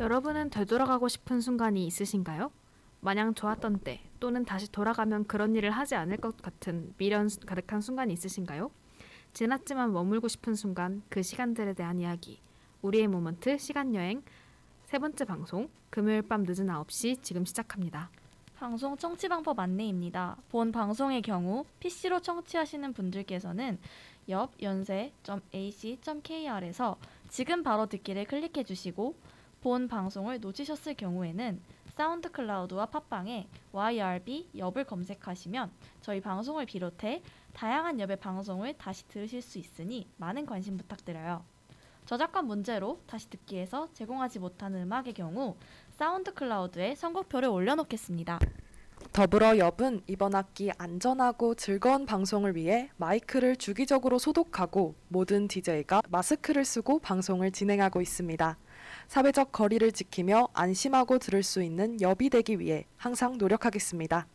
여러분은 되돌아가고 싶은 순간이 있으신가요? 마냥 좋았던 때 또는 다시 돌아가면 그런 일을 하지 않을 것 같은 미련 가득한 순간이 있으신가요? 지났지만 머물고 싶은 순간 그 시간들에 대한 이야기 우리의 모먼트 시간 여행 세 번째 방송 금요일 밤 늦은 9시 지금 시작합니다. 방송 청취 방법 안내입니다. 본 방송의 경우 PC로 청취하시는 분들께서는 옆 연세.ac.kr에서 지금 바로 듣기를 클릭해 주시고 본 방송을 놓치셨을 경우에는 SoundCloud와 팟빵에 YRB 엽을 검색하시면 저희 방송을 비롯해 다양한 엽의 방송을 다시 들으실 수 있으니 많은 관심 부탁드려요. 저작권 문제로 다시 듣기에서 제공하지 못하는 음악의 경우 SoundCloud에 선곡표를 올려놓겠습니다. 더불어 엽은 이번 학기 안전하고 즐거운 방송을 위해 마이크를 주기적으로 소독하고 모든 DJ가 마스크를 쓰고 방송을 진행하고 있습니다. 사회적 거리를 지키며 안심하고 들을 수 있는 엽이 되기 위해 항상 노력하겠습니다.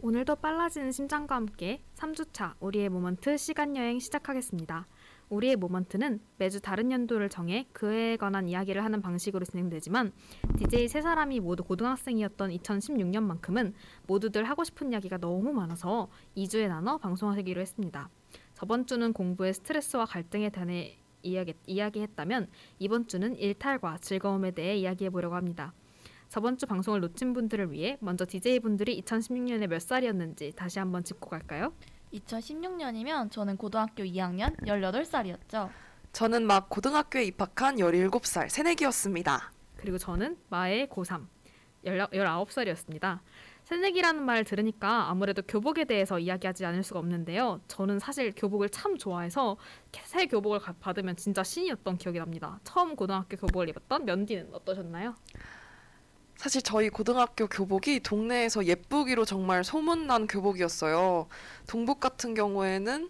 오늘도 빨라지는 심장과 함께 3주차 우리의 모먼트 시간 여행 시작하겠습니다. 우리의 모먼트는 매주 다른 연도를 정해 그에 관한 이야기를 하는 방식으로 진행되지만 DJ 세 사람이 모두 고등학생이었던 2016년만큼은 모두들 하고 싶은 이야기가 너무 많아서 2주에 나눠 방송하기로 했습니다. 저번 주는 공부의 스트레스와 갈등에 대해 이야기, 이야기했다면 이번 주는 일탈과 즐거움에 대해 이야기해 보려고 합니다. 저번 주 방송을 놓친 분들을 위해 먼저 DJ분들이 2016년에 몇 살이었는지 다시 한번 짚고 갈까요? 2016년이면 저는 고등학교 2학년 18살이었죠. 저는 막 고등학교에 입학한 17살 새내기였습니다. 그리고 저는 마의 고3 19살이었습니다. 새내기라는 말을 들으니까 아무래도 교복에 대해서 이야기하지 않을 수가 없는데요. 저는 사실 교복을 참 좋아해서 새 교복을 받으면 진짜 신이었던 기억이 납니다. 처음 고등학교 교복을 입었던 면디는 어떠셨나요? 사실 저희 고등학교 교복이 동네에서 예쁘기로 정말 소문난 교복이었어요. 동복 같은 경우에는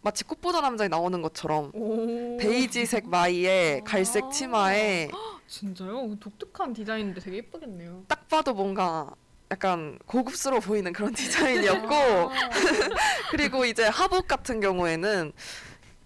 마치 꽃보다 남자에 나오는 것처럼 오. 베이지색 마이에 갈색 치마에 진짜요? 독특한 디자인인데 되게 예쁘겠네요. 딱 봐도 뭔가 약간 고급스러워 보이는 그런 디자인이었고 그리고 이제 하복 같은 경우에는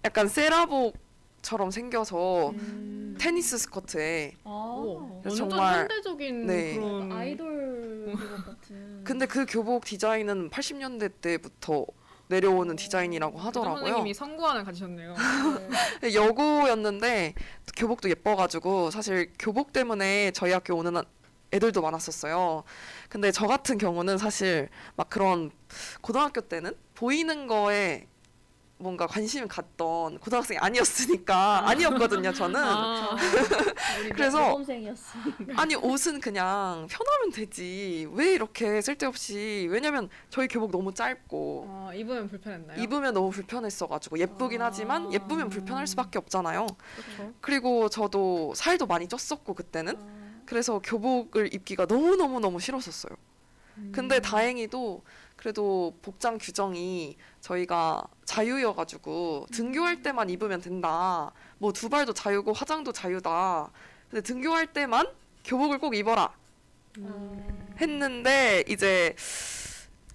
약간 세라복처럼 생겨서 음. 테니스 스커트에 그래서 완전 정말- 현대적인 네. 그런 아이돌 그것 같은. 근데 그 교복 디자인은 80년대 때부터 내려오는 디자인이라고 하더라고요. 선생님이 선구안을 가지셨네요. 여고였는데 교복도 예뻐가지고 사실 교복 때문에 저희 학교 오는 아- 애들도 많았었어요. 근데 저 같은 경우는 사실 막 그런 고등학교 때는 보이는 거에 뭔가 관심을 갖던 고등학생이 아니었으니까 아니었거든요. 저는 아, 그래서. 아니 옷은 그냥 편하면 되지 왜 이렇게 쓸데없이 왜냐면 저희 교복 너무 짧고 아, 입으면 불편했나요? 입으면 너무 불편했어가지고 예쁘긴 아. 하지만 예쁘면 불편할 수밖에 없잖아요. 그렇죠. 그리고 저도 살도 많이 쪘었고 그때는 그래서 교복을 입기가 너무 너무 너무 싫었었어요. 음. 근데 다행히도 그래도 복장 규정이 저희가 자유여가지고 등교할 때만 입으면 된다. 뭐 두발도 자유고 화장도 자유다. 근데 등교할 때만 교복을 꼭 입어라 음. 했는데 이제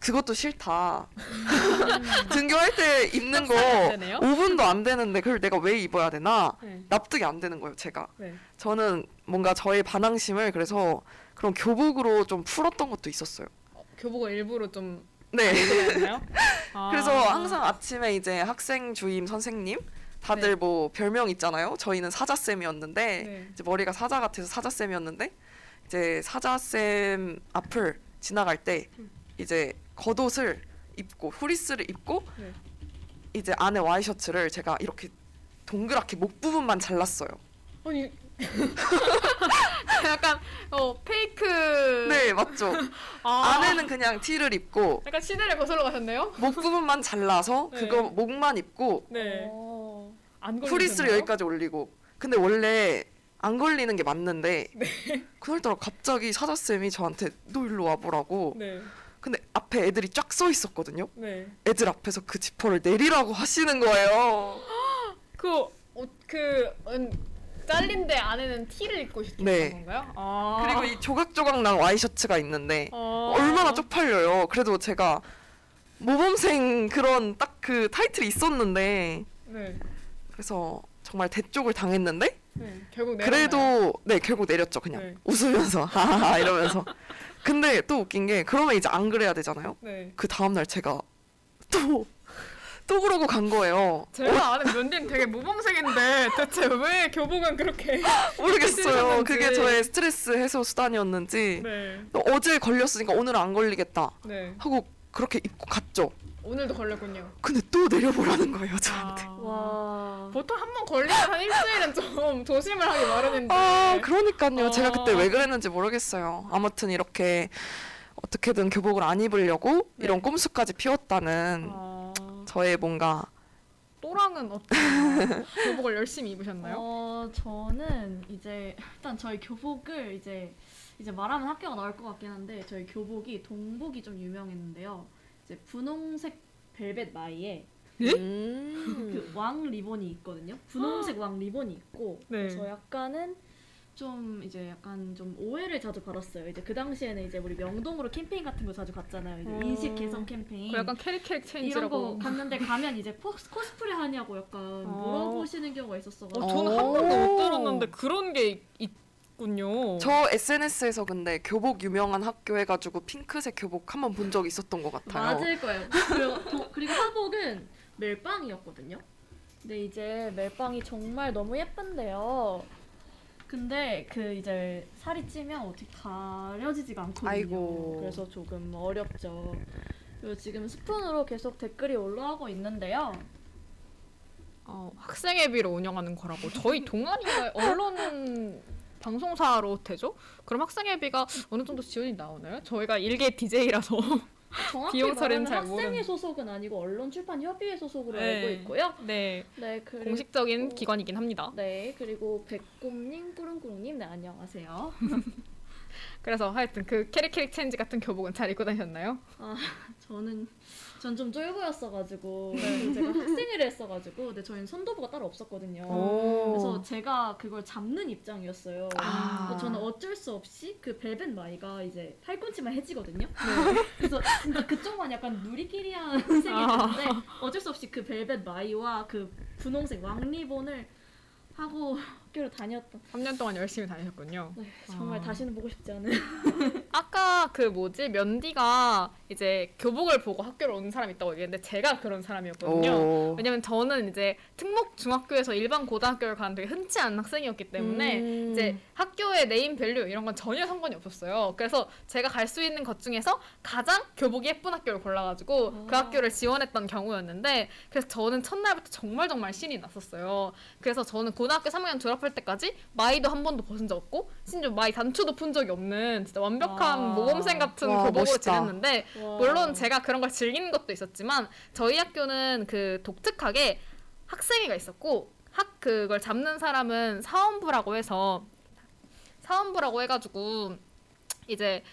그것도 싫다. 등교할 때 입는 거안 되네요? 5분도 안 되는데 그걸 내가 왜 입어야 되나 네. 납득이 안 되는 거예요, 제가. 네. 저는 뭔가 저의 반항심을 그래서 그런 교복으로 좀 풀었던 것도 있었어요. 어, 교복을 일부러 좀 네. 아. 그래서 항상 아침에 이제 학생 주임 선생님 다들 네. 뭐 별명 있잖아요. 저희는 사자 쌤이었는데 네. 이제 머리가 사자 같아서 사자 쌤이었는데 이제 사자 쌤 앞을 지나갈 때 음. 이제 겉옷을 입고 후리스를 입고 네. 이제 안에 와이셔츠를 제가 이렇게 동그랗게 목 부분만 잘랐어요. 아니 약간 어 페이크 네, 맞죠. 아, 안에는 그냥 티를 입고 약간 시대를 거슬러 가셨네요? 목 부분만 잘라서 네. 그거 목만 입고 네. 어. 안 후리스를? 여기까지 올리고 근데 원래 안 걸리는 게 맞는데 네. 그날따라 갑자기 사자 쌤이 저한테 너 일로 와보라고 네. 근데 앞에 애들이 쫙 서 있었거든요 네. 애들 앞에서 그 지퍼를 내리라고 하시는 거예요 그, 어, 그, 음, 잘린데 안에는 티를 입고 싶은 네. 건가요? 아. 그리고 이 조각조각 난 와이셔츠가 있는데 어. 얼마나 쪽팔려요 그래도 제가 모범생 그런 딱 그 타이틀이 있었는데 네. 그래서 정말 대쪽을 당했는데 네, 결국 그래도 네 결국 내렸죠 그냥 네. 웃으면서 하하하 이러면서 근데 또 웃긴 게 그러면 이제 안 그래야 되잖아요 네. 그 다음 날 제가 또 또 그러고 간 거예요 제가 아는 면디는 되게 모범생인데 대체 왜 교복은 그렇게 모르겠어요. 그게 저의 스트레스 해소 수단이었는지 네. 또 어제 걸렸으니까 오늘은 안 걸리겠다 네. 하고 그렇게 입고 갔죠 오늘도 걸렸군요. 근데 또 내려보라는 거예요 저한테 아. 와. 보통 한 번 걸리면 한 일주일은 좀 조심을 하기 마련인데. 아 그러니까요 제가 그때 어. 왜 그랬는지 모르겠어요 아무튼 이렇게 어떻게든 교복을 안 입으려고 네. 이런 꼼수까지 피웠다는 아, 저의 뭔가 또랑은 어때요? 교복을 열심히 입으셨나요? 어, 저는 이제 일단 저희 교복을 이제 이제 말하면 학교가 나올 것 같긴 한데 저희 교복이 동복이 좀 유명했는데요. 이제 분홍색 벨벳 마이에 예? 음. 그왕 리본이 있거든요. 분홍색 왕 리본이 있고 네. 그래서 약간은 좀 이제 약간 좀 오해를 자주 받았어요. 이제 그 당시에는 이제 우리 명동으로 캠페인 같은 거 자주 갔잖아요. 이제 어. 인식 개선 캠페인. 그 약간 캐릭 캐릭 이런 체인지라고. 거 갔는데 가면 이제 포, 코스프레 하냐고 약간 물어보시는 경우가 있었어가지고 어, 저는 한 오. 번도 못 들었는데 그런 게 있, 있군요. 저 SNS에서 근데 교복 유명한 학교 해가지고 핑크색 교복 한 번 본 적 있었던 것 같아요. 맞을 거예요. 그리고, 도- 그리고 하복은 멜빵이었거든요. 근데 이제 멜빵이 정말 너무 예쁜데요. 근데 그 이제 살이 찌면 어떻게 가려지지가 않거든요. 아이고. 그래서 조금 어렵죠. 그리고 지금 스푼으로 계속 댓글이 올라오고 있는데요. 어, 학생회비로 운영하는 거라고. 저희 동아리가 언론 방송사로 되죠? 그럼 학생회비가 어느 정도 지원이 나오나요? 저희가 일개 DJ라서 정확히 말하면 잘 학생회 모르는- 소속은 아니고 언론 출판 협의회 소속으로 네. 알고 있고요. 네 네, 그리고 공식적인 기관이긴 합니다. 네, 그리고 백곰님, 꾸릉꾸릉님, 네 안녕하세요. 그래서 하여튼 그 캐릭 캐릭 체인지 같은 교복은 잘 입고 다녔나요? 저는 전 좀 쫄보였어가지고 네. 제가 학생회를 했어가지고 근데 저희는 선도부가 따로 없었거든요. 오. 그래서 제가 그걸 잡는 입장이었어요. 아. 저는 어쩔 수 없이 그 벨벳 마이가 이제 팔꿈치만 해지거든요. 네. 그래서 진짜 그쪽만 약간 누리끼리한 아. 색이었는데 어쩔 수 없이 그 벨벳 마이와 그 분홍색 왕리본을 하고 학교를 다녔던 3년 동안 열심히 다니셨군요. 네, 정말 아. 다시는 보고 싶지 않은 아까 그 뭐지 면디가 이제 교복을 보고 학교를 온 사람 있다고 얘기했는데 제가 그런 사람이었거든요. 오. 왜냐면 저는 이제 특목 중학교에서 일반 고등학교를 가는 되게 흔치 않은 학생이었기 때문에 음. 이제 학교의 네임 밸류 이런 건 전혀 상관이 없었어요. 그래서 제가 갈 수 있는 것 중에서 가장 교복이 예쁜 학교를 골라가지고 그 아. 학교를 지원했던 경우였는데 그래서 저는 첫날부터 정말 정말 신이 났었어요. 그래서 저는 고등학교 3학년 졸업 할 때까지 마이도 한 번도 벗은 적 없고 심지어 마이 단추도 푼 적이 없는 진짜 완벽한 와. 모범생 같은 와, 교복으로 멋있다. 지냈는데 와. 물론 제가 그런 걸 즐기는 것도 있었지만 저희 학교는 그 독특하게 학생회가 있었고 학 그걸 잡는 사람은 사원부라고 해서 사원부라고 해가지고 이제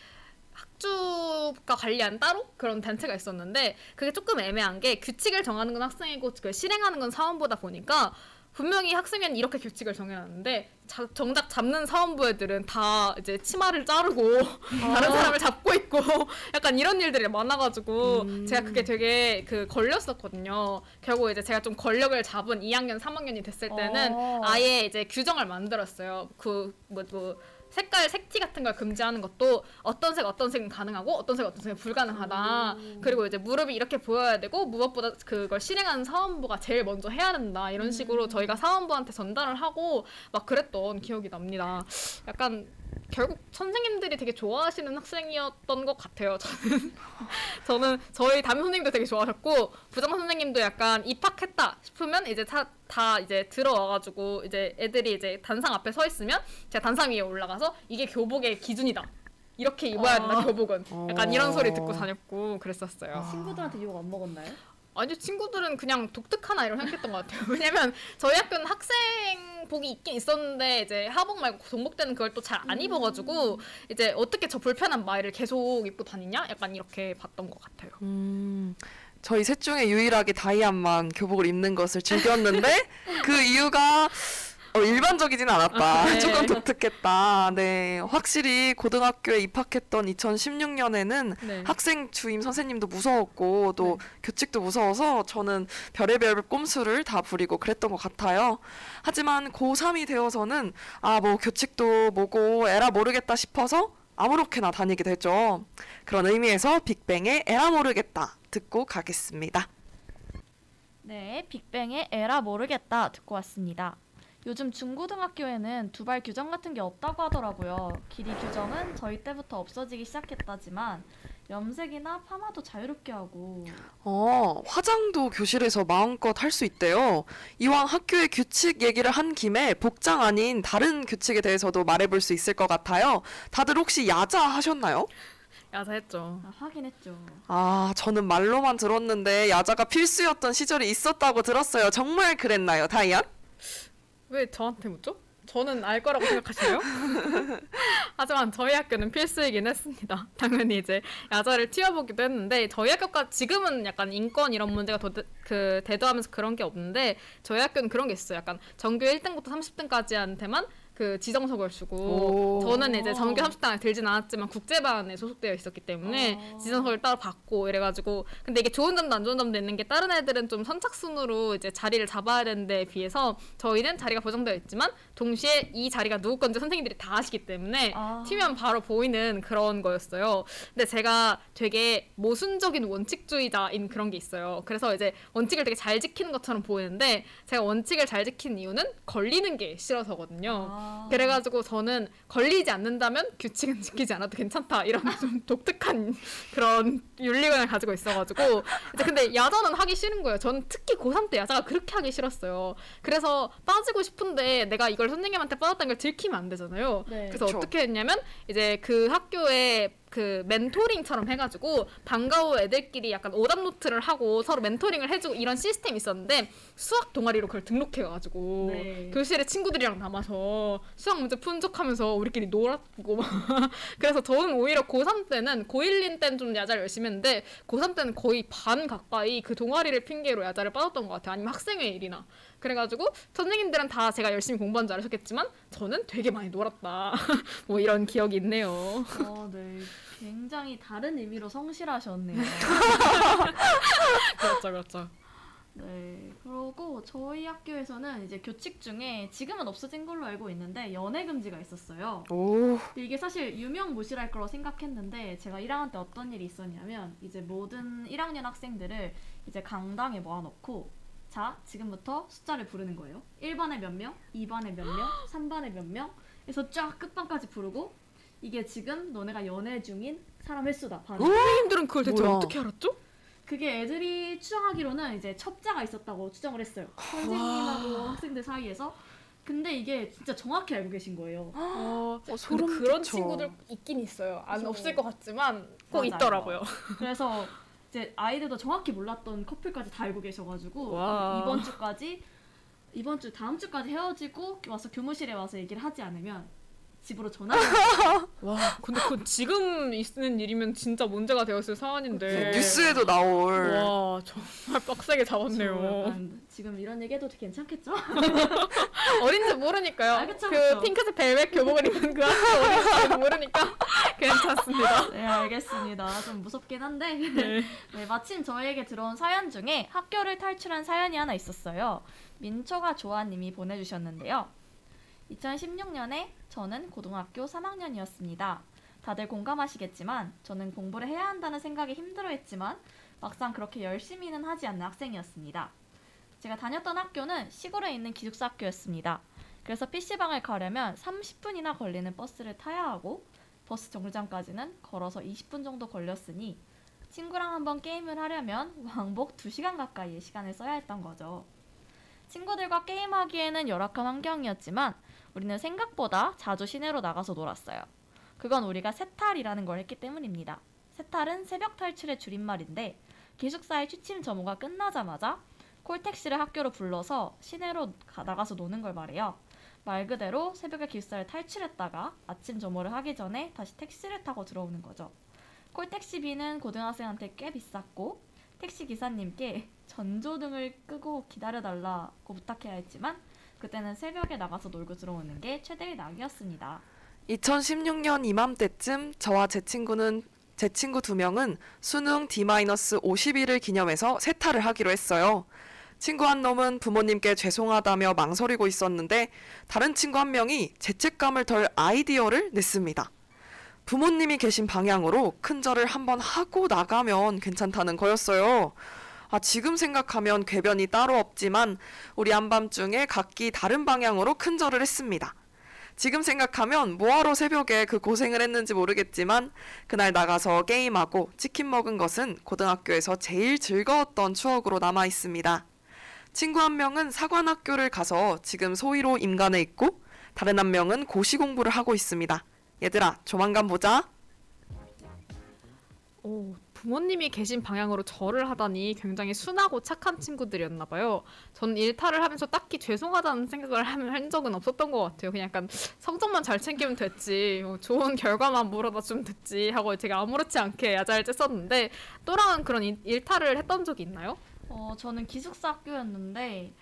학주가 관리한 따로 그런 단체가 있었는데 그게 조금 애매한 게 규칙을 정하는 건 학생이고 그 실행하는 건 사원부다 보니까 분명히 학생회는 이렇게 규칙을 정해놨는데 자- 정작 잡는 사원부 애들은 다 이제 치마를 자르고 다른 사람을 잡고 있고 약간 이런 일들이 많아가지고 음. 제가 그게 되게 그 걸렸었거든요. 결국 이제 제가 좀 권력을 잡은 2학년, 3학년이 됐을 때는 어. 아예 이제 규정을 만들었어요. 그 뭐 뭐 색깔 색티 같은 걸 금지하는 것도 어떤 색 어떤 색은 가능하고 어떤 색 어떤 색은 불가능하다. 그리고 이제 무릎이 이렇게 보여야 되고 무엇보다 그걸 실행하는 사원부가 제일 먼저 해야 된다. 이런 식으로 저희가 사원부한테 전달을 하고 막 그랬던 기억이 납니다. 약간 결국 선생님들이 되게 좋아하시는 학생이었던 것 같아요. 저는 저는 저희 담임 선생님도 되게 좋아하셨고 부장 선생님도 약간 입학했다 싶으면 이제 다, 다 이제 들어와가지고 이제 애들이 이제 단상 앞에 서 있으면 제가 단상 위에 올라가서 이게 교복의 기준이다. 이렇게 입어야 된다 아. 교복은. 약간 이런 소리 어. 듣고 다녔고 그랬었어요. 친구들한테 욕 안 먹었나요? 아니 친구들은 그냥 독특하나 이런 생각했던 것 같아요. 왜냐면 저희 학교는 학생복이 있긴 있었는데 이제 하복 말고 동복 때는 그걸 또 잘 안 입어가지고 이제 어떻게 저 불편한 마이를 계속 입고 다니냐? 약간 이렇게 봤던 것 같아요. 음, 저희 셋 중에 유일하게 다이안만 교복을 입는 것을 즐겼는데 그 이유가 어, 일반적이진 않았다. 네. 조금 독특했다. 네, 확실히 고등학교에 입학했던 2016년에는 네. 학생 주임 선생님도 무서웠고 또 네. 교칙도 무서워서 저는 별의별 꼼수를 다 부리고 그랬던 것 같아요. 하지만 고3이 되어서는 아 뭐 교칙도 뭐고 에라 모르겠다 싶어서 아무렇게나 다니게 되죠. 그런 의미에서 빅뱅의 에라 모르겠다 듣고 가겠습니다. 네, 빅뱅의 에라 모르겠다 듣고 왔습니다. 요즘 중고등학교에는 두발 규정 같은 게 없다고 하더라고요. 길이 규정은 저희 때부터 없어지기 시작했다지만 염색이나 파마도 자유롭게 하고 어, 화장도 교실에서 마음껏 할 수 있대요. 이왕 학교의 규칙 얘기를 한 김에 복장 아닌 다른 규칙에 대해서도 말해볼 수 있을 것 같아요. 다들 혹시 야자 하셨나요? 야자했죠. 아, 하긴 했죠. 아, 저는 말로만 들었는데 야자가 필수였던 시절이 있었다고 들었어요. 정말 그랬나요, 다이안? 왜 저한테 묻죠? 저는 알 거라고 생각하시나요? 하지만 저희 학교는 필수이긴 했습니다. 당연히 이제 야자를 튀어보기도 했는데 저희 학교가 지금은 약간 인권 이런 문제가 더, 대- 그 대두하면서 그런 게 없는데 저희 학교는 그런 게 있어요. 약간 전교 1등부터 30등까지한테만 그 지정석을 주고 오. 저는 이제 전교 30등 들진 않았지만 국제반에 소속되어 있었기 때문에 어. 지정석을 따로 받고 이래가지고 근데 이게 좋은 점도 안 좋은 점도 있는 게 다른 애들은 좀 선착순으로 이제 자리를 잡아야 되는 데에 비해서 저희는 자리가 보장되어 있지만 동시에 이 자리가 누구 건지 선생님들이 다 아시기 때문에 아. 튀면 바로 보이는 그런 거였어요. 근데 제가 되게 모순적인 원칙주의자인 그런 게 있어요. 그래서 이제 원칙을 되게 잘 지키는 것처럼 보이는데 제가 원칙을 잘 지키는 이유는 걸리는 게 싫어서거든요. 아. 그래가지고 저는 걸리지 않는다면 규칙은 지키지 않아도 괜찮다 이런 좀 독특한 그런 윤리관을 가지고 있어가지고 이제 근데 야자는 하기 싫은 거예요. 저는 특히 고3 때 야자가 그렇게 하기 싫었어요. 그래서 빠지고 싶은데 내가 이걸 선생님한테 빠졌다는 걸 들키면 안 되잖아요. 네. 그래서 그쵸. 어떻게 했냐면 이제 그 학교에 그 멘토링처럼 해가지고 방과후 애들끼리 약간 오답 노트를 하고 서로 멘토링을 해주고 이런 시스템이 있었는데 수학 동아리로 그걸 등록해가지고 네. 교실에 친구들이랑 남아서 수학 문제 푼 척하면서 우리끼리 놀았고 막 그래서 저는 오히려 고3 때는 고1인 때는 좀 야자를 열심히 했는데 고3 때는 거의 반 가까이 그 동아리를 핑계로 야자를 빠졌던 것 같아요 아니면 학생회 일이나 그래가지고 선생님들은 다 제가 열심히 공부한 줄 알으셨겠지만 저는 되게 많이 놀았다 뭐 이런 기억이 있네요 어, 네. 굉장히 다른 의미로 성실하셨네요. 그렇죠 그렇죠 네. 그리고 저희 학교에서는 이제 교칙 중에 지금은 없어진 걸로 알고 있는데 연애 금지가 있었어요. 오, 근데 이게 사실 유명 무실할 거라고 생각했는데 제가 1학년 때 어떤 일이 있었냐면 이제 모든 1학년 학생들을 이제 강당에 모아놓고 자 지금부터 숫자를 부르는 거예요. 1반에 몇 명, 2반에 몇 명, 3반에 몇 명, 해서 쫙 끝반까지 부르고 이게 지금 너네가 연애 중인 사람 횟수다. 반응. 선생님들은 그걸 대체 뭐야. 어떻게 알았죠? 그게 애들이 추정하기로는 이제 첩자가 있었다고 추정을 했어요. 선생님하고 학생들 사이에서. 근데 이게 진짜 정확히 알고 계신 거예요. 어, 어, 근데 소름 그런 끼쳐. 친구들 있긴 있어요. 안. 없을 것 같지만 꼭 맞아요. 있더라고요. 그래서 이제 아이들도 정확히 몰랐던 커플까지 다 알고 계셔가지고 와. 이번 주까지 이번 주 다음 주까지 헤어지고 와서 교무실에 와서 얘기를 하지 않으면 집으로 전화를 와, 근데 그 지금 있는 일이면 진짜 문제가 되었을 사안인데. 뉴스에도 나올. 와, 정말 빡세게 잡았네요. 지금 이런 얘기 해도 괜찮겠죠? 어딘지 모르니까요. 아, 그쵸, 그 그쵸. 핑크색 벨벳 교복을 입은 그 어딘지 모르니까 괜찮습니다. 네 알겠습니다. 좀 무섭긴 한데 네. 네, 마침 저에게 들어온 사연 중에 학교를 탈출한 사연이 하나 있었어요. 민초가 조아님이 보내주셨는데요. 2016년에 저는 고등학교 3학년이었습니다. 다들 공감하시겠지만 저는 공부를 해야 한다는 생각이 힘들어했지만 막상 그렇게 열심히는 하지 않는 학생이었습니다. 제가 다녔던 학교는 시골에 있는 기숙사 학교였습니다. 그래서 PC방을 가려면 30분이나 걸리는 버스를 타야 하고 버스 정류장까지는 걸어서 20분 정도 걸렸으니 친구랑 한번 게임을 하려면 왕복 2시간 가까이의 시간을 써야 했던 거죠. 친구들과 게임하기에는 열악한 환경이었지만 우리는 생각보다 자주 시내로 나가서 놀았어요. 그건 우리가 세탈이라는 걸 했기 때문입니다. 세탈은 새벽 탈출의 줄임말인데 기숙사의 취침 점호가 끝나자마자 콜택시를 학교로 불러서 시내로 가- 나가서 노는 걸 말해요. 말 그대로 새벽에 기숙사를 탈출했다가 아침 점호를 하기 전에 다시 택시를 타고 들어오는 거죠. 콜택시비는 고등학생한테 꽤 비쌌고 택시 기사님께 전조등을 끄고 기다려달라고 부탁해야 했지만 그때는 새벽에 나가서 놀고 들어오는 게 최대의 낙이었습니다. 2016년 이맘때쯤 저와 제 친구는 제 친구 두 명은 수능 D-50일을 기념해서 세타를 하기로 했어요. 친구 한 놈은 부모님께 죄송하다며 망설이고 있었는데 다른 친구 한 명이 죄책감을 덜 아이디어를 냈습니다. 부모님이 계신 방향으로 큰 절을 한번 하고 나가면 괜찮다는 거였어요. 아, 지금 생각하면 궤변이 따로 없지만 우리 한밤중에 각기 다른 방향으로 큰 절을 했습니다. 지금 생각하면 뭐하러 새벽에 그 고생을 했는지 모르겠지만 그날 나가서 게임하고 치킨 먹은 것은 고등학교에서 제일 즐거웠던 추억으로 남아 있습니다. 친구 한 명은 사관학교를 가서 지금 소위로 임관에 있고 다른 한 명은 고시 공부를 하고 있습니다. 얘들아, 조만간 보자. 오, 부모님이 계신 방향으로 절을 하다니 굉장히 순하고 착한 친구들이었나 봐요. 저는 일탈을 하면서 딱히 죄송하다는 생각을 한, 한 적은 없었던 것 같아요. 그냥 약간 성적만 잘 챙기면 됐지, 뭐 좋은 결과만 물어다 주면 됐지 하고 제가 아무렇지 않게 야자를 쬐었는데 또랑은 그런 일, 일탈을 했던 적이 있나요? 어, 저는 기숙사 학교였는데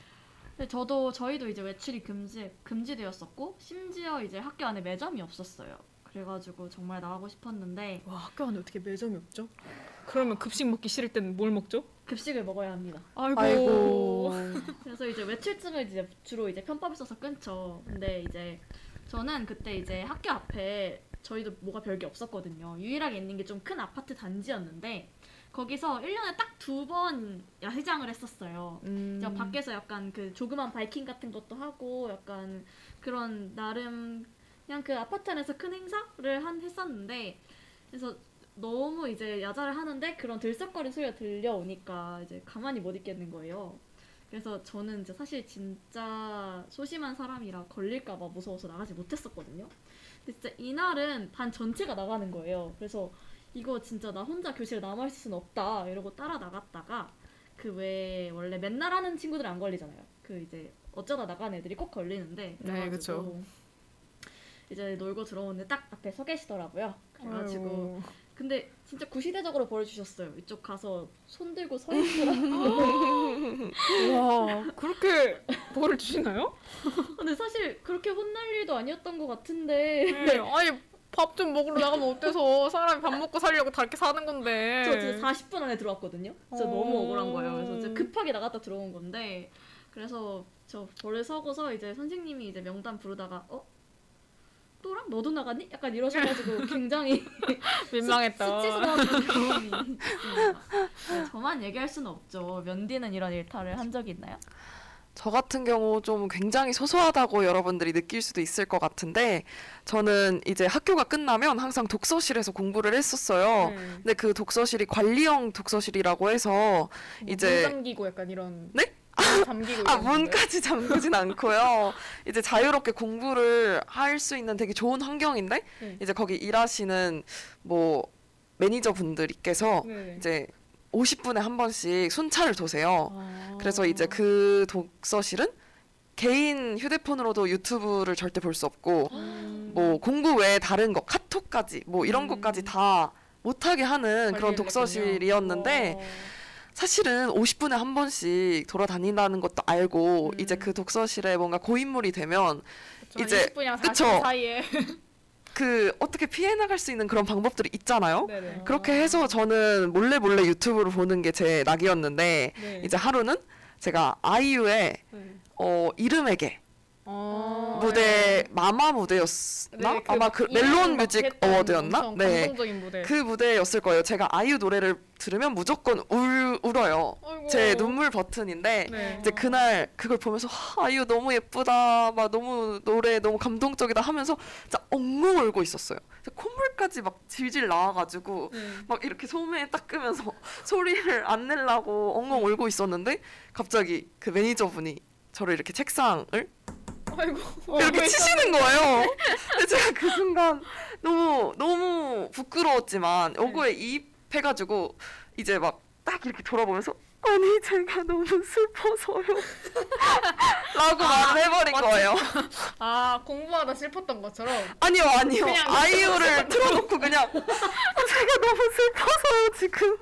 근데 저도 저희도 이제 외출이 금지 금지되었었고 심지어 이제 학교 안에 매점이 없었어요. 그래가지고 정말 나가고 싶었는데 와, 학교 안에 어떻게 매점이 없죠? 그러면 급식 먹기 싫을 때는 뭘 먹죠? 급식을 먹어야 합니다. 아이고. 아이고. 그래서 이제 외출증을 이제 주로 이제 편법을 써서 끊죠. 근데 이제 저는 그때 이제 학교 앞에 저희도 뭐가 별게 없었거든요. 유일하게 있는 게 좀 큰 아파트 단지였는데 거기서 1년에 딱 두 번 야시장을 했었어요. 음. 밖에서 약간 그 조그만 바이킹 같은 것도 하고 약간 그런 나름 그냥 그 아파트 안에서 큰 행사를 한 했었는데 그래서 너무 이제 야자를 하는데 그런 들썩거리는 소리가 들려오니까 이제 가만히 못 있겠는 거예요. 그래서 저는 이제 사실 진짜 소심한 사람이라 걸릴까봐 무서워서 나가지 못했었거든요. 근데 진짜 이날은 반 전체가 나가는 거예요. 그래서 이거 진짜 나 혼자 교실에 남아있을 수는 없다 이러고 따라 나갔다가 그 왜 원래 맨날 하는 친구들 안 걸리잖아요. 그 이제 어쩌다 나간 애들이 꼭 걸리는데 네, 그쵸. 이제 놀고 들어오는데 딱 앞에 서 계시더라고요. 그래가지고. 근데 진짜 구시대적으로 벌어주셨어요. 이쪽 가서 손 들고 서 있으라. 와, 그렇게 벌을 주시나요? 근데 사실 그렇게 혼날 일도 아니었던 것 같은데 네. 아니 밥 좀 먹으러 나가면 어때서 사람이 밥 먹고 살려고 다 이렇게 사는 건데. 저 진짜 40분 안에 들어왔거든요. 진짜 어. 너무 억울한 거예요. 그래서 진짜 급하게 나갔다 들어온 건데 그래서 저 벌에 서고서 이제 선생님이 이제 명단 부르다가 어? 또랑 너도 나갔니? 약간 이러셔가지고 굉장히 민망했다. 네, 저만 얘기할 수는 없죠. 면디는 이런 일탈을 한 적이 있나요? 저 같은 경우 좀 굉장히 소소하다고 여러분들이 느낄 수도 있을 것 같은데 저는 이제 학교가 끝나면 항상 독서실에서 공부를 했었어요. 네. 근데 그 독서실이 관리형 독서실이라고 해서 이제- 문 잠기고 약간 이런. 네? 문 잠기고 아? 문까지 잠그진 않고요. 이제 자유롭게 공부를 할 수 있는 되게 좋은 환경인데 네. 이제 거기 일하시는 뭐 매니저 분들께서 네. 이제 50분에 한 번씩 순찰을 도세요. 아. 그래서 이제 그 독서실은 개인 휴대폰으로도 유튜브를 절대 볼 수 없고 음. 뭐 공부 외에 다른 거 카톡까지 뭐 이런 음. 것까지 다 못하게 하는 그런 독서실이었는데 했군요. 사실은 50분에 한 번씩 돌아다닌다는 것도 알고 음. 이제 그 독서실에 뭔가 고인물이 되면 그쵸, 이제- 20분이랑 40분 그쵸. 사이에. 그 어떻게 피해 나갈 수 있는 그런 방법들이 있잖아요. 네네. 그렇게 해서 저는 몰래 몰래 유튜브를 보는 게 제 낙이었는데 네. 이제 하루는 제가 아이유의 네. 어 이름에게 어, 무대 마마 무대였나? 네, 그 아마 그 이름 멜론 막 뮤직 어워드였나? 네. 감동적인 무대. 그 무대였을 거예요. 제가 아이유 노래를 들으면 무조건 울 울어요. 아이고. 제 눈물 버튼인데 네. 이제 그날 그걸 보면서 하, 아이유 너무 예쁘다, 막 너무 노래 너무 감동적이다 하면서 진짜 엉엉 울고 있었어요. 콧물까지 막 질질 나와가지고 네. 막 이렇게 소매에 닦으면서 소리를 안 내려고 엉엉 울고 있었는데 갑자기 그 매니저분이 저를 이렇게 책상을 아이고. 이렇게 어, 치시는 거예요. 근데 제가 그 순간 너무 너무 부끄러웠지만 네. 요거에 이입해가지고 이제 막 딱 이렇게 돌아보면서 아니 제가 너무 슬퍼서요. 라고 말을 해버린 맞지? 거예요. 아 공부하다 슬펐던 것처럼. 아니요 아니요 아이유를 틀어놓고 그냥 제가 너무 슬퍼서요 지금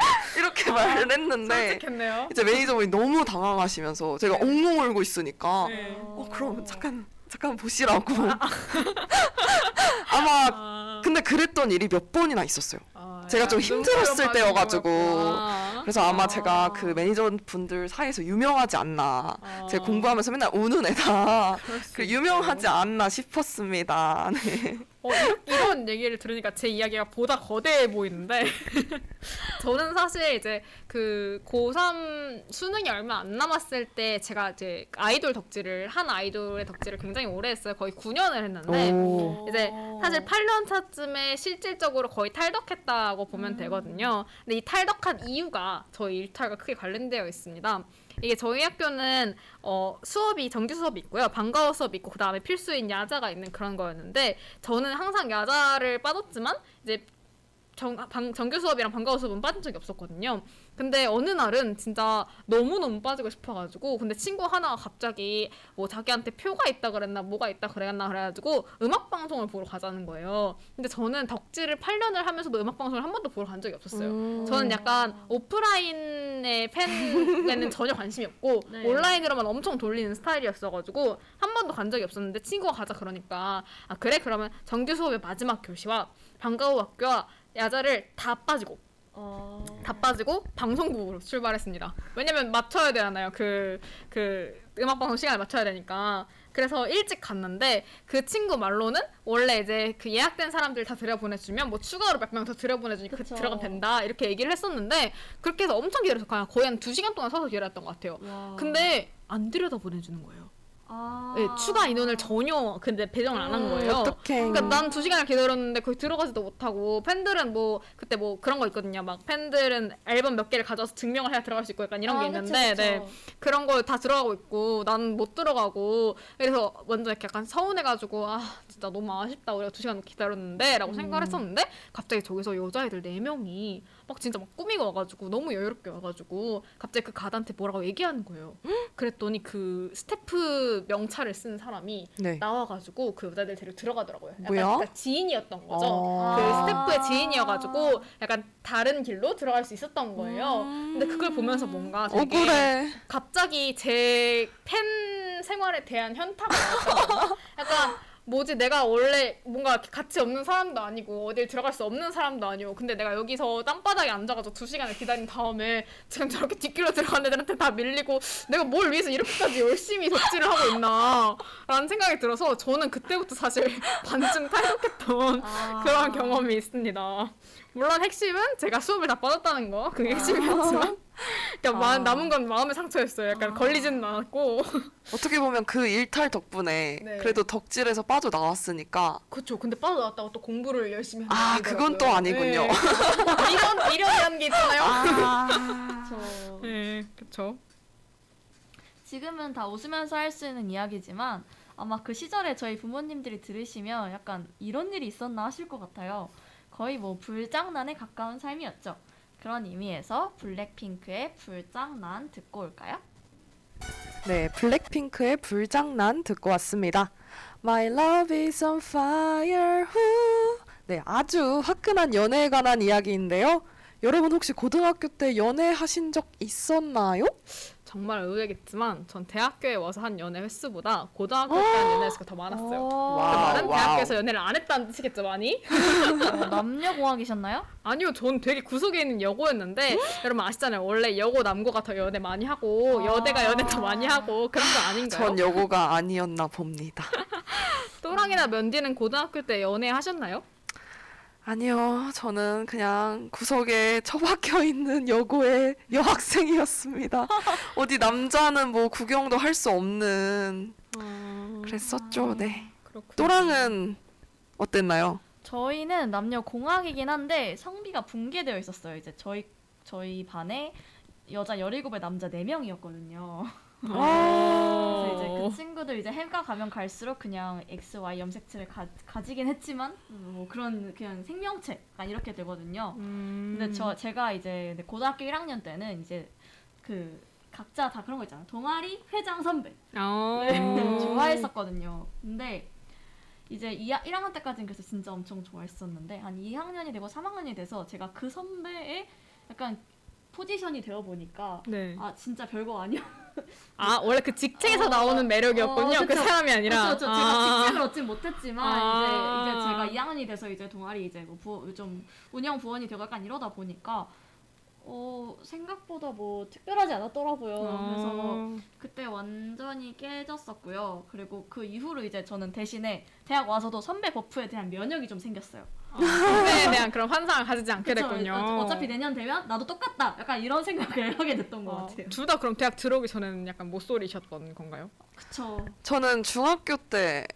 이렇게 말을 했는데 솔직했네요. 이제 매니저분이 너무 당황하시면서 제가 네. 엉엉 울고 있으니까 네. 어 그럼 잠깐 잠깐 보시라고 아마 아, 근데 그랬던 일이 몇 번이나 있었어요. 아, 제가 좀 힘들었을 때여가지고. 그래서 아마 아. 제가 그 매니저 분들 사이에서 유명하지 않나 아, 제가 공부하면서 맨날 우는 애다 그. 유명하지 않나 싶었습니다. 네. 어, 이런, 얘기를 들으니까 제 이야기가 보다 거대해 보이는데 저는 사실 이제 그 고3 수능이 얼마 안 남았을 때 제가 이제 아이돌 덕질을 한 아이돌의 덕질을 굉장히 오래 했어요. 거의 9년을 했는데 오. 이제 사실 8년 차쯤에 실질적으로 거의 탈덕했다고 보면 음. 되거든요. 근데 이 탈덕한 이유가 저희 일탈과 크게 관련되어 있습니다. 이게 저희 학교는 어, 수업이 정규 수업이 있고요. 방과후 수업이 있고 그다음에 필수인 야자가 있는 그런 거였는데 저는 항상 야자를 빠졌지만 이제 정, 방, 정규 수업이랑 방과후 수업은 빠진 적이 없었거든요. 근데 어느 날은 진짜 너무너무 빠지고 싶어가지고 근데 친구 하나가 갑자기 뭐 자기한테 표가 있다 그랬나 뭐가 있다 그랬나 그래가지고 음악 방송을 보러 가자는 거예요. 근데 저는 덕질을 8년을 하면서도 음악 방송을 한 번도 보러 간 적이 없었어요. 음. 저는 약간 오프라인의 팬에는 전혀 관심이 없고 네. 온라인으로만 엄청 돌리는 스타일이었어가지고 한 번도 간 적이 없었는데 친구가 가자 그러니까 아 그래 그러면 정규 수업의 마지막 교시와 방과 후 학교와 야자를 다 빠지고 어... 다 빠지고 방송국으로 출발했습니다. 왜냐면 맞춰야 되잖아요. 그, 그 음악 방송 시간을 맞춰야 되니까. 그래서 일찍 갔는데 그 친구 말로는 원래 이제 그 예약된 사람들 다 들여보내주면 뭐 추가로 몇 명 더 들여보내주니까 그. 들어가면 된다 이렇게 얘기를 했었는데 그렇게 해서 엄청 기다려서 거의 한 두 시간 동안 서서 기다렸던 것 같아요. 와. 근데 안 들여다 보내주는 거예요. 아... 네, 추가 인원을 전혀 근데 배정을 안한 음, 거예요. 어떡해. 그러니까 난 두 시간을 기다렸는데 거기 들어가지도 못하고 팬들은 뭐 그때 뭐 그런 거 있거든요. 막 팬들은 앨범 몇 개를 가져와서 증명을 해야 들어갈 수 있고 약간 이런 게 아, 있는데 그쵸, 네. 그쵸. 그런 거다 들어가고 있고 난 못 들어가고 그래서 먼저 이렇게 약간 서운해가지고 아 진짜 너무 아쉽다 우리가 두 시간 기다렸는데라고 생각을 했었는데 갑자기 저기서 여자애들 네 명이 막 진짜 막 꾸미고 와가지고 너무 여유롭게 와가지고 갑자기 그 가드한테 뭐라고 얘기하는 거예요. 그랬더니 그 스태프 명찰을 쓴 사람이 네. 나와가지고 그 여자들 데리고 들어가더라고요. 약간 뭐야? 그러니까 지인이었던 거죠. 어. 그 아. 스태프의 지인이어가지고 약간 다른 길로 들어갈 수 있었던 거예요. 근데 그걸 보면서 뭔가 억울해. 갑자기 제 팬 생활에 대한 현타가. 약간 뭐지 내가 원래 뭔가 같이 없는 사람도 아니고 어딜 들어갈 수 없는 사람도 아니고 근데 내가 여기서 땅바닥에 앉아가지고 두 시간을 기다린 다음에 지금 저렇게 뒷길로 들어간 애들한테 다 밀리고 내가 뭘 위해서 이렇게까지 열심히 덕질을 하고 있나 라는 생각이 들어서 저는 그때부터 사실 반쯤 탈덕했던 아. 그런 경험이 있습니다. 물론 핵심은 제가 수업을 다 빠졌다는 거 그게 핵심이었지만 그러니까 마- 아. 남은 건 마음의 상처였어요. 약간 걸리지는 않았고 어떻게 보면 그 일탈 덕분에 네. 그래도 덕질에서 빠져 나왔으니까 그렇죠. 근데 빠져 나왔다고 또 공부를 열심히 하는 아, 게 그건. 또 아니군요. 네. 미련 미련이라는 게 있잖아요. 아. 그쵸. 네, 그렇죠. 지금은 다 웃으면서 할 수 있는 이야기지만 아마 그 시절에 저희 부모님들이 들으시면 약간 이런 일이 있었나 하실 것 같아요. 거의 뭐 불장난에 가까운 삶이었죠. 그런 의미에서 블랙핑크의 불장난 듣고 올까요? 네, 블랙핑크의 불장난 듣고 왔습니다. My love is on fire. 후. 네, 아주 화끈한 연애에 관한 이야기인데요. 여러분 혹시 고등학교 때 연애하신 적 있었나요? 정말 의외겠지만 전 대학교에 와서 한 연애 횟수보다 고등학교 때 한 연애 횟수가 더 많았어요. 그 말은 wow. 대학교에서 연애를 안 했다는 뜻이겠죠, 많이? 어, 남녀 공학이셨나요? 아니요, 전 되게 구석에 있는 여고였는데 여러분 아시잖아요. 원래 여고 남고가 더 연애 많이 하고 아. 여대가 연애 더 많이 하고 그런 거 아닌가요? 전 여고가 아니었나 봅니다. 또랑이나 면디는 고등학교 때 연애 하셨나요? 아니요, 저는 그냥 구석에 처박혀 있는 여고의 여학생이었습니다. 어디 남자는 뭐 구경도 할 수 없는 그랬었죠. 네. 그렇군요. 또랑은 어땠나요? 저희는 남녀 공학이긴 한데 성비가 붕괴되어 있었어요. 이제 저희 저희 반에 여자 17에 남자 4명이었거든요. 그래서 이제 그 친구들 이제 해가 가면 갈수록 그냥 X, Y 염색체를 가, 가지긴 했지만 뭐 그런 그냥 생명체 약간 이렇게 되거든요. 음. 근데 저 제가 이제 고등학교 1학년 때는 이제 그 각자 다 그런 거 있잖아요. 동아리 회장 선배 어. 네, 좋아했었거든요. 근데 이제 2, 1학년 때까지는 그래서 진짜 엄청 좋아했었는데 한 2학년이 되고 3학년이 돼서 제가 그 선배의 약간 포지션이 되어 보니까 네. 아 진짜 별거 아니야. 아 원래 그 직책에서 어, 나오는 매력이었군요. 어, 그. 사람이 아니라. 그렇죠. 제가 아. 직책을 얻진 못했지만 아. 이제 이제 제가 2학년이 돼서 이제 동아리 이제 뭐 부, 좀 운영 부원이 되고 약간 이러다 보니까 어 생각보다 뭐 특별하지 않았더라고요. 그래서 어. 그때 완전히 깨졌었고요. 그리고 그 이후로 이제 저는 대신에 대학 와서도 선배 버프에 대한 면역이 좀 생겼어요. 선배에 대한 그런 환상을 가지지 않게 그쵸? 됐군요. 어, 어차피 내년 되면 나도 똑같다. 약간 이런 생각을 하게 됐던 것 어, 같아요. 둘 다 그럼 대학 들어오기 전에는 약간 못소리셨던 건가요? 그쵸. 저는 중학교 때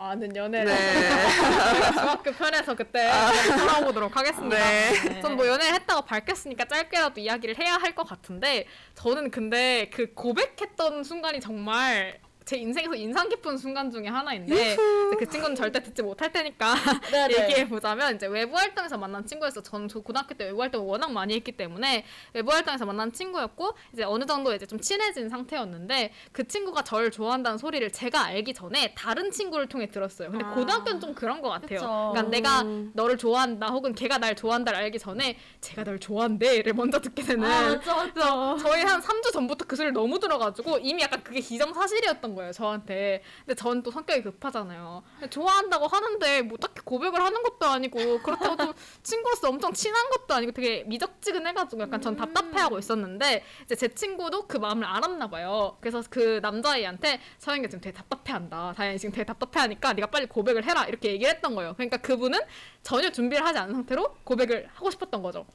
아는 연애를 네. 중학교 편에서 그때 돌아보도록 하겠습니다. 네. 전뭐 연애를 했다고 밝혔으니까 짧게라도 이야기를 해야 할 것 같은데 저는 근데 그 고백했던 순간이 정말 제 인생에서 인상 깊은 순간 중에 하나인데 그 친구는 절대 듣지 못할 테니까 얘기해 보자면 이제 외부 활동에서 만난 친구였어. 전저 고등학교 때 외부 활동을 워낙 많이 했기 때문에 외부 활동에서 만난 친구였고 이제 어느 정도 이제 좀 친해진 상태였는데 그 친구가 저를 좋아한다는 소리를 제가 알기 전에 다른 친구를 통해 들었어요. 근데 아. 고등학교는 좀 그런 것 같아요. 그쵸. 그러니까 내가 너를 좋아한다 혹은 걔가 날 좋아한다를 알기 전에 제가 널 좋아한대를 먼저 듣게 되는 아, 맞죠, 맞죠. 저희 한 3주 전부터 그 소리를 너무 들어가지고 이미 약간 그게 기정사실이었던 거예요, 저한테. 근데 저는 또 성격이 급하잖아요. 좋아한다고 하는데 뭐 딱히 고백을 하는 것도 아니고 그렇다고 또 친구로서 엄청 친한 것도 아니고 되게 미적지근해가지고 약간 전 답답해하고 있었는데 이제 제 친구도 그 마음을 알았나 봐요. 그래서 그 남자애한테 서영이가 지금 되게 답답해한다. 다현이 지금 되게 답답해하니까 네가 빨리 고백을 해라 이렇게 얘기를 했던 거예요. 그러니까 그분은 전혀 준비를 하지 않은 상태로 고백을 하고 싶었던 거죠.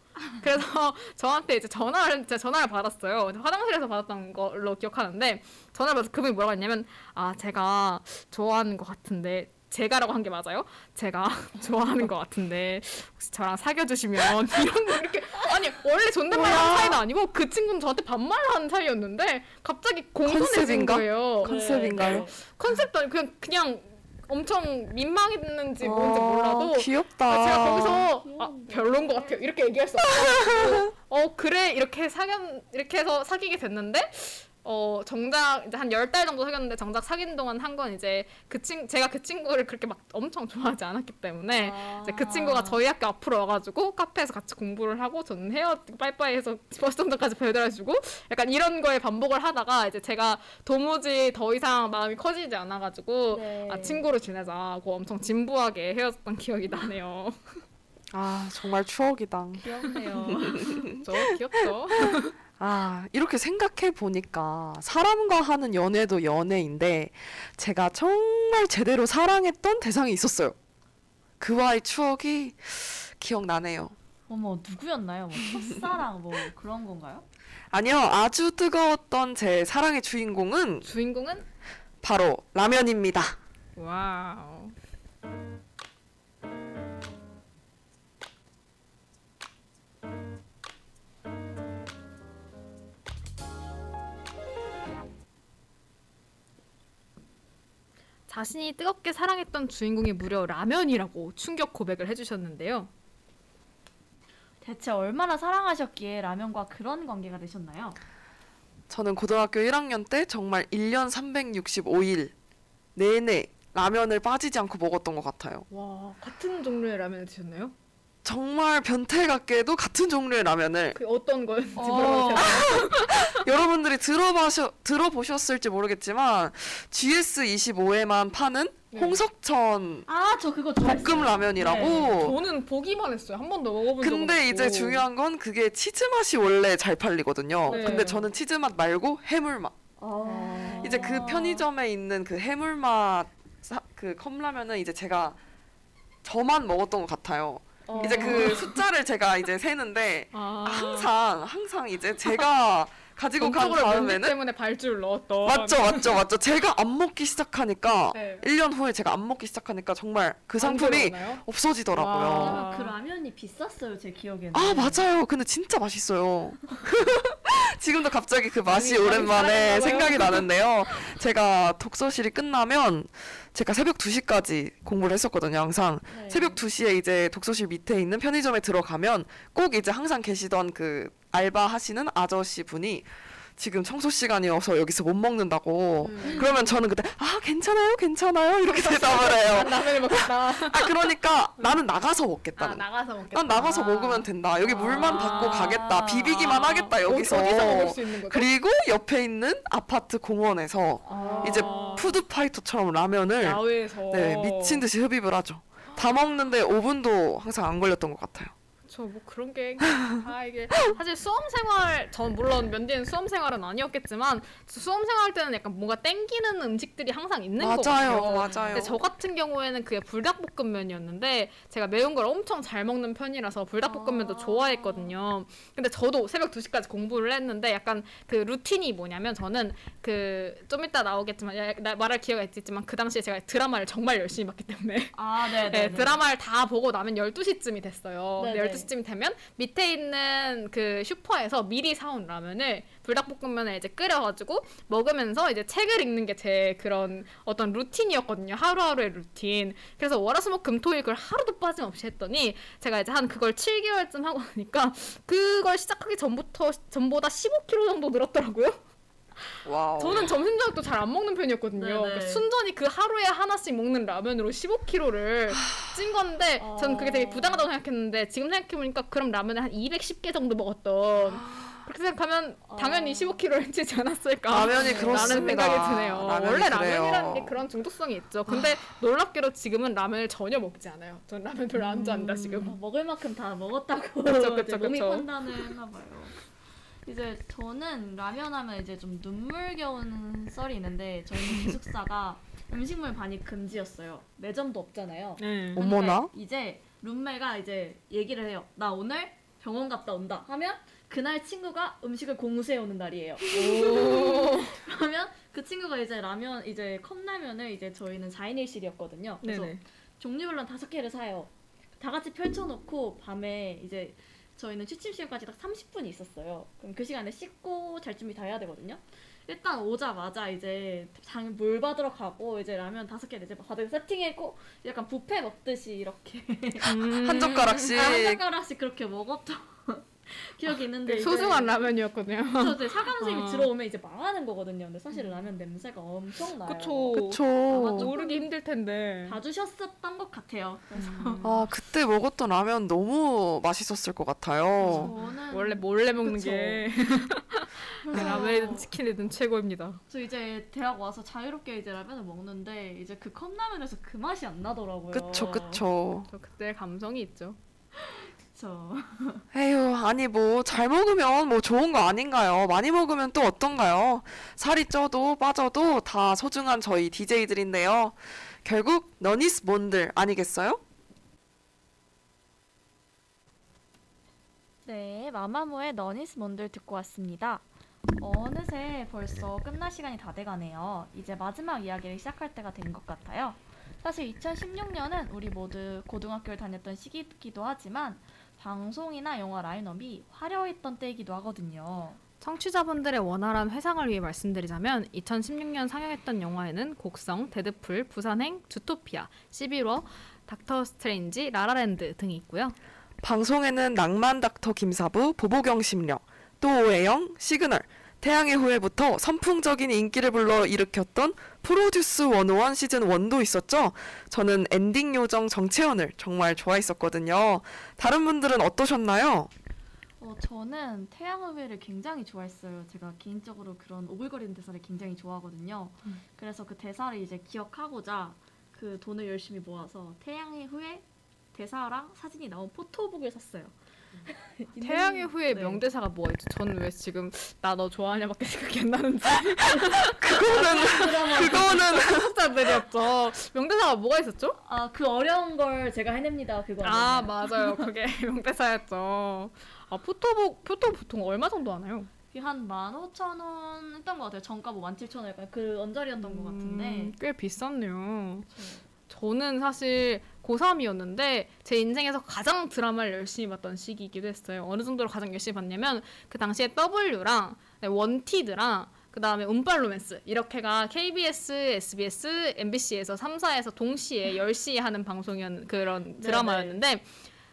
그래서 저한테 이제 전화를 제가 전화를 받았어요. 화장실에서 받았던 걸로 기억하는데 전화를 받아서 그분이 뭐라고 했냐면 아 제가 좋아하는 것 같은데 제가라고 한 게 맞아요? 제가 좋아하는 것 같은데 혹시 저랑 사귀어 주시면 이런 거 이렇게 아니 원래 존댓말 하는 사이도 아니고 그 친구는 저한테 반말을 하는 사이였는데 갑자기 공손해진? 거예요. 컨셉인가요? 컨셉도 아니고 그냥 그냥 엄청 민망했는지 뭔지 어, 몰라도 귀엽다. 아, 제가 거기서 아 별론 것 같아요 이렇게 얘기할 수 없어가지고 어 그래 이렇게 사귀 이렇게 해서 사귀게 됐는데 어 정작 이제 한 열 달 정도 사귀었는데 정작 사귄 동안 한 건 이제 그친 제가 그 친구를 그렇게 막 엄청 좋아하지 않았기 때문에 이제 그 친구가 저희 학교 앞으로 와가지고 카페에서 같이 공부를 하고 저는 헤어 빠이빠이해서 버스 정도까지 배달해주고 약간 이런 거에 반복을 하다가 이제 제가 도무지 더 이상 마음이 커지지 않아가지고 네. 아 친구로 지내자고 엄청 진부하게 헤어졌던 기억이 나네요. 아 정말 추억이다. 귀엽네요. 저 귀엽죠? 아, 이렇게 생각해 보니까 사람과 하는 연애도 연애인데 제가 정말 제대로 사랑했던 대상이 있었어요. 그와의 추억이 기억나네요. 어머 누구였나요? 뭐 첫사랑 뭐 그런 건가요? 아니요, 아주 뜨거웠던 제 사랑의 주인공은 주인공은 바로 라면입니다. 와우. 자신이 뜨겁게 사랑했던 주인공이 무려 라면이라고 충격 고백을 해주셨는데요. 대체 얼마나 사랑하셨기에 라면과 그런 관계가 되셨나요? 저는 고등학교 1학년 때 정말 1년 365일 내내 라면을 빠지지 않고 먹었던 것 같아요. 와 같은 종류의 라면을 드셨나요? 정말 변태 같게도 같은 종류의 라면을 그 어떤 거였는지 어. 여러분들이 들어보셔, 들어보셨을지 모르겠지만 GS25에만 파는 네. 홍석천 아 저 그거 볶음 좋아했어요. 라면이라고 네. 저는 보기만 했어요. 한 번도 먹어본 근데 이제. 중요한 건 그게 치즈 맛이 원래 잘 팔리거든요. 네. 근데 저는 치즈 맛 말고 해물 맛. 아. 이제 그 편의점에 있는 그 해물 맛그 컵라면은 이제 제가 저만 먹었던 것 같아요. 어. 이제 그 숫자를 제가 이제 세는데 아. 항상 항상 이제 제가 가지고 간 다음에는 때문에 발주를 넣었던 맞죠 맞죠 맞죠 제가 안 먹기 시작하니까 네. 1년 후에 제가 안 먹기 시작하니까 정말 그 상품이 들어오나요? 없어지더라고요. 와. 왜냐면 그 라면이 비쌌어요 제 기억에는. 아 맞아요. 근데 진짜 맛있어요. 지금도 갑자기 그 맛이 많이 오랜만에. 생각이 나는데요. 제가 독서실이 끝나면 제가 새벽 2시까지 공부를 했었거든요. 항상 네. 새벽 2시에 이제 독서실 밑에 있는 편의점에 들어가면 꼭 이제 항상 계시던 그 알바 하시는 아저씨 분이 지금 청소 시간이어서 여기서 못 먹는다고. 음. 그러면 저는 그때 아 괜찮아요, 괜찮아요 이렇게 대답을 해요. 라면을 먹겠다. 아 그러니까 나는 나가서 아 먹겠다는. 나가서 먹겠다. 난 나가서 먹으면 된다. 여기 물만 받고 가겠다. 비비기만 하겠다 여기서. 어디서 먹을 수 있는 거죠? 그리고 옆에 있는 아파트 공원에서 아. 이제 푸드 파이터처럼 라면을 야외에서 네, 미친 듯이 흡입을 하죠. 다 먹는데 5분도 항상 안 걸렸던 것 같아요. 저뭐 그런 게 아 이게 사실 수험 생활 전 물론 면디는 수험 생활은 아니었겠지만 수험 생활 때는 약간 뭔가 땡기는 음식들이 항상 있는 것 맞아요, 같아요. 맞아요. 근데 저 같은 경우에는 그게 불닭볶음면이었는데 제가 매운 걸 엄청 잘 먹는 편이라서 불닭볶음면도 아. 좋아했거든요. 근데 저도 새벽 2시까지 공부를 했는데 약간 그 루틴이 뭐냐면 저는 그 좀 이따 나오겠지만 야, 나 말할 기회가 있겠지만 그 당시에 제가 드라마를 정말 열심히 봤기 때문에 아, 네, 네, 드라마를 다 보고 나면 12시쯤이 됐어요. 네네. 12시쯤이 되면 밑에 있는 그 슈퍼에서 미리 사온 라면을 불닭볶음면을 이제 끓여가지고 먹으면서 이제 책을 읽는 게 제 그런 어떤 루틴이었거든요. 하루하루의 루틴. 그래서 월화수목 금토일 그걸 하루도 빠짐없이 했더니 제가 이제 한 그걸 7개월쯤 하고 나니까 그걸 시작하기 전부터 전보다 15kg 정도 늘었더라고요. 와우. 저는 점심 저녁도 잘 안 먹는 편이었거든요. 네네. 그러니까 순전히 그 하루에 하나씩 먹는 라면으로 15kg를 찐 건데 저는 그게 되게 어. 부당하다고 생각했는데 지금 생각해 보니까 그럼 라면을 한 210개 정도 먹었던 그렇게 생각하면 당연히 어. 15kg를 찌지 않았을까 라면이 라는 그렇습니다. 생각이 드네요. 라면이 원래 그래요. 라면이라는 게 그런 중독성이 있죠. 근데 놀랍게도 지금은 라면을 전혀 먹지 않아요. 전 라면 별로 안 좋아한다 지금. 어, 먹을 만큼 다 먹었다고 그쵸, 그쵸, 몸이. 판단을 했나 봐요. 이제 저는 라면 하면 이제 좀 눈물겨운 썰이 있는데 저희는 기숙사가 음식물 반입 금지였어요. 매점도 없잖아요. 네. 근데 어머나. 이제 룸메가 이제 얘기를 해요. 나 오늘 병원 갔다 온다 하면 그날 친구가 음식을 공수해 오는 날이에요. 그러면 그 친구가 이제 라면 이제 컵라면을 이제 저희는 4인 1실이었거든요. 그래서 네네. 종류별로 다섯 개를 사요. 다 같이 펼쳐놓고 밤에 이제 저희는 취침 시간까지 딱 30분이 있었어요. 그럼 그 시간에 씻고 잘 준비 다 해야 되거든요. 일단 오자마자 이제 장 물 받으러 가고 이제 라면 다섯 개를 이제 바닥에 세팅했고 약간 뷔페 먹듯이 이렇게 음. 한 젓가락씩. 한 젓가락씩 그렇게 먹었던 기억이 있는데 이제 소중한 라면이었거든요. 사과 선생님이 어. 들어오면 이제 망하는 거거든요. 근데 사실 라면 냄새가 엄청 나요. 그쵸. 그쵸. 모르기 힘들 텐데. 봐주셨었던 것 같아요. 그래서 아 그때 먹었던 라면 너무 맛있었을 것 같아요. 저는 원래 몰래 먹는 그쵸. 게 그래서 라면이든 치킨이든 최고입니다. 저 이제 대학 와서 자유롭게 이제 라면을 먹는데 이제 그 컵라면에서 그 맛이 안 나더라고요. 그쵸 그쵸. 저 그때 감성이 있죠. 그쵸. 에휴 아니 뭐 잘 먹으면 뭐 좋은 거 아닌가요? 많이 먹으면 또 어떤가요? 살이 쪄도 빠져도 다 소중한 저희 DJ들인데요. 결국 너니스 뭔들 아니겠어요? 네, 마마무의 너니스 몬들 듣고 왔습니다. 어느새 벌써 끝날 시간이 다 돼가네요. 이제 마지막 이야기를 시작할 때가 된 것 같아요. 사실 2016년은 우리 모두 고등학교를 다녔던 시기이기도 하지만 방송이나 영화 라인업이 화려했던 때이기도 하거든요. 청취자분들의 원활한 회상을 위해 말씀드리자면 2016년 상영했던 영화에는 곡성, 데드풀, 부산행, 주토피아, 11워, 닥터 스트레인지, 라라랜드 등이 있고요. 방송에는 낭만 닥터 김사부, 보보경심 려, 또 오해영, 시그널, 태양의 후예부터 선풍적인 인기를 불러 일으켰던 프로듀스 101 시즌 1도 있었죠. 저는 엔딩 요정 정채연을 정말 좋아했었거든요. 다른 분들은 어떠셨나요? 어, 저는 태양의 후예를 굉장히 좋아했어요. 제가 개인적으로 그런 오글거리는 대사를 굉장히 좋아하거든요. 음. 그래서 그 대사를 이제 기억하고자 그 돈을 열심히 모아서 태양의 후예 대사랑 사진이 나온 포토북을 샀어요. 있는- 태양의 후예 네. 명대사가 뭐가 있죠? 저는 왜 지금 나 너 좋아하냐밖에 생각이 안 나는지 그거는 그거는 청취자들이었죠. 명대사가 뭐가 있었죠? 아, 그 어려운 걸 제가 해냅니다. 그거. 아 맞아요. 그게 명대사였죠. 아 포토북 포토 보통 얼마 정도 하나요? 한 15,000원 했던 것 같아요. 정가 뭐 17,000원 약간 그 언저리였던 것 같은데. 음, 꽤 비쌌네요. 저는 사실 고3이었는데 제 인생에서 가장 드라마를 열심히 봤던 시기이기도 했어요. 어느 정도로 가장 열심히 봤냐면 그 당시에 W랑 네, 원티드랑 그 다음에 운빨 로맨스 이렇게가 KBS, SBS, MBC에서 3사에서 동시에 10시에 하는 방송이었는 그런 드라마였는데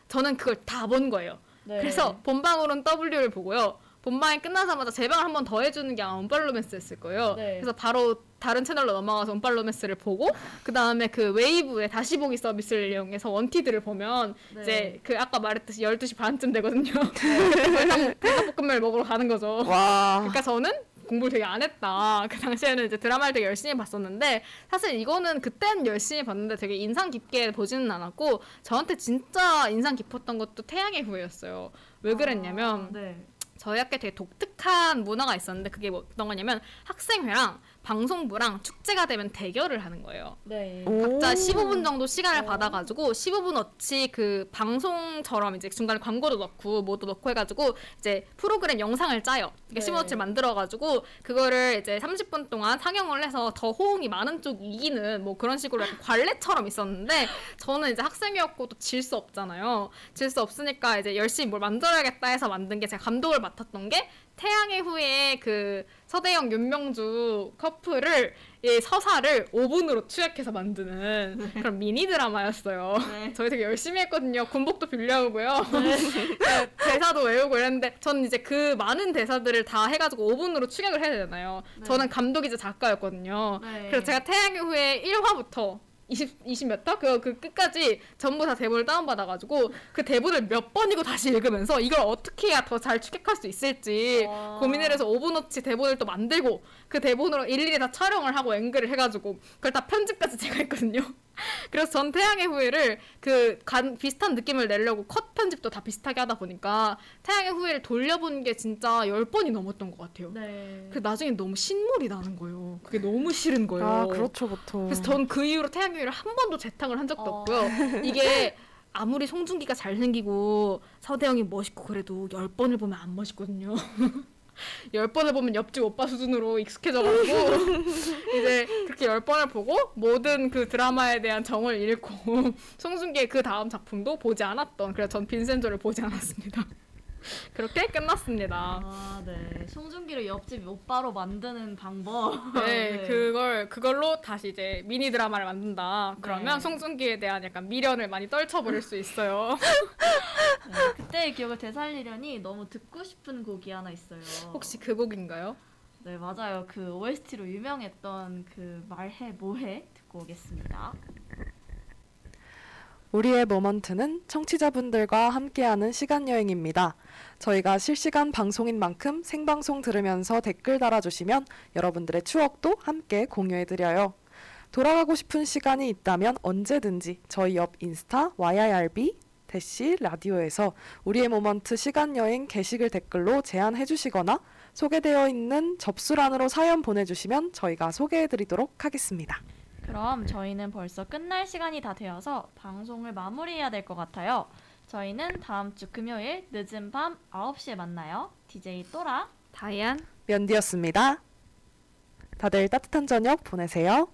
저는 그걸 다 본 거예요. 네. 그래서 본방으로는 W를 보고요. 본방이 끝나자마자 재방을 한 번 더 해주는 게 아마 온팔로맨스였을 거예요. 네. 그래서 바로 다른 채널로 넘어가서 온팔로맨스를 보고 그 다음에 그 웨이브의 다시 보기 서비스를 이용해서 원티드를 보면 네. 이제 그 아까 말했듯이 12시 반쯤 되거든요. 그래서 불닭볶음면을 먹으러 가는 거죠. 와. 그러니까 저는 공부를 되게 안 했다. 그 당시에는 이제 드라마를 되게 열심히 봤었는데 사실 이거는 그땐 열심히 봤는데 되게 인상 깊게 보지는 않았고 저한테 진짜 인상 깊었던 것도 태양의 후예였어요. 왜 그랬냐면 아, 네. 저희 학교에 되게 독특한 문화가 있었는데 그게 뭐 어떤 거냐면 학생회랑 방송부랑 축제가 되면 대결을 하는 거예요. 네. 각자 오. 15분 정도 시간을 어. 받아가지고 15분어치 그 방송처럼 이제 중간에 광고도 넣고 뭐도 넣고 해가지고 이제 프로그램 영상을 짜요. 그러니까 네. 15분어치를 만들어가지고 그거를 이제 30분 동안 상영을 해서 더 호응이 많은 쪽 이기는 뭐 그런 식으로 약간 관례처럼 있었는데 저는 이제 학생이었고 또 질 수 없잖아요. 질 수 없으니까 이제 열심히 뭘 만들어야겠다 해서 만든 게 제가 감독을 맡았던 게 태양의 후예 그 서대영 윤명주 커플을 이 서사를 5분으로 추약해서 만드는 그런 미니 드라마였어요. 네. 저희 되게 열심히 했거든요. 군복도 빌려오고요. 네, 대사도 외우고 이랬는데 저는 이제 그 많은 대사들을 다 해가지고 5분으로 추격을 해야 되잖아요. 네. 저는 감독이자 작가였거든요. 네. 그래서 제가 태양의 후예 1화부터 20, 20몇 화? 그, 그 끝까지 전부 다 대본을 다운받아가지고 그 대본을 몇 번이고 다시 읽으면서 이걸 어떻게 해야 더 잘 추격할 수 있을지 와. 고민을 해서 5분어치 대본을 또 만들고 그 대본으로 일일이 다 촬영을 하고 앵글을 해가지고 그걸 다 편집까지 제가 했거든요. 그래서 전 태양의 후예를 그 간, 비슷한 느낌을 내려고 컷 편집도 다 비슷하게 하다 보니까 태양의 후예를 돌려본 게 진짜 10번이 넘었던 것 같아요. 네. 그 나중에 너무 신물이 나는 거예요. 그게 너무 싫은 거예요. 아, 그렇죠, 보통. 그래서 전 그 이후로 태양의 후예를 한 번도 재탕을 한 적도 어. 없고요. 이게 아무리 송중기가 잘생기고 서대영이 멋있고 그래도 열 번을 보면 안 멋있거든요. 열 번을 보면 옆집 오빠 수준으로 익숙해져가지고 이제 그렇게 열 번을 보고 모든 그 드라마에 대한 정을 잃고 송중기의 그 다음 작품도 보지 않았던 그래서 전 빈센조를 보지 않았습니다. 그렇게 끝났습니다. 아, 네. 송중기를 옆집 오빠로 만드는 방법. 네, 그걸 그걸로 다시 이제 미니 드라마를 만든다. 그러면 네. 송중기에 대한 약간 미련을 많이 떨쳐버릴 수 있어요. 네, 그때의 기억을 되살리려니 너무 듣고 싶은 곡이 하나 있어요. 혹시 그 곡인가요? 네, 맞아요. 그 OST로 유명했던 그 말해 뭐해 듣고 오겠습니다. 우리의 모먼트는 청취자분들과 함께하는 시간 여행입니다. 저희가 실시간 방송인 만큼 생방송 들으면서 댓글 달아주시면 여러분들의 추억도 함께 공유해드려요. 돌아가고 싶은 시간이 있다면 언제든지 저희 옆 인스타 YIRB 대시 라디오에서 우리의 모먼트 시간 여행 게시글 댓글로 제안해 주시거나 소개되어 있는 접수란으로 사연 보내주시면 저희가 소개해드리도록 하겠습니다. 그럼 저희는 벌써 끝날 시간이 다 되어서 방송을 마무리해야 될 것 같아요. 저희는 다음 주 금요일 늦은 밤 9시에 만나요. DJ 또라. 다이안 면디였습니다. 다들 따뜻한 저녁 보내세요.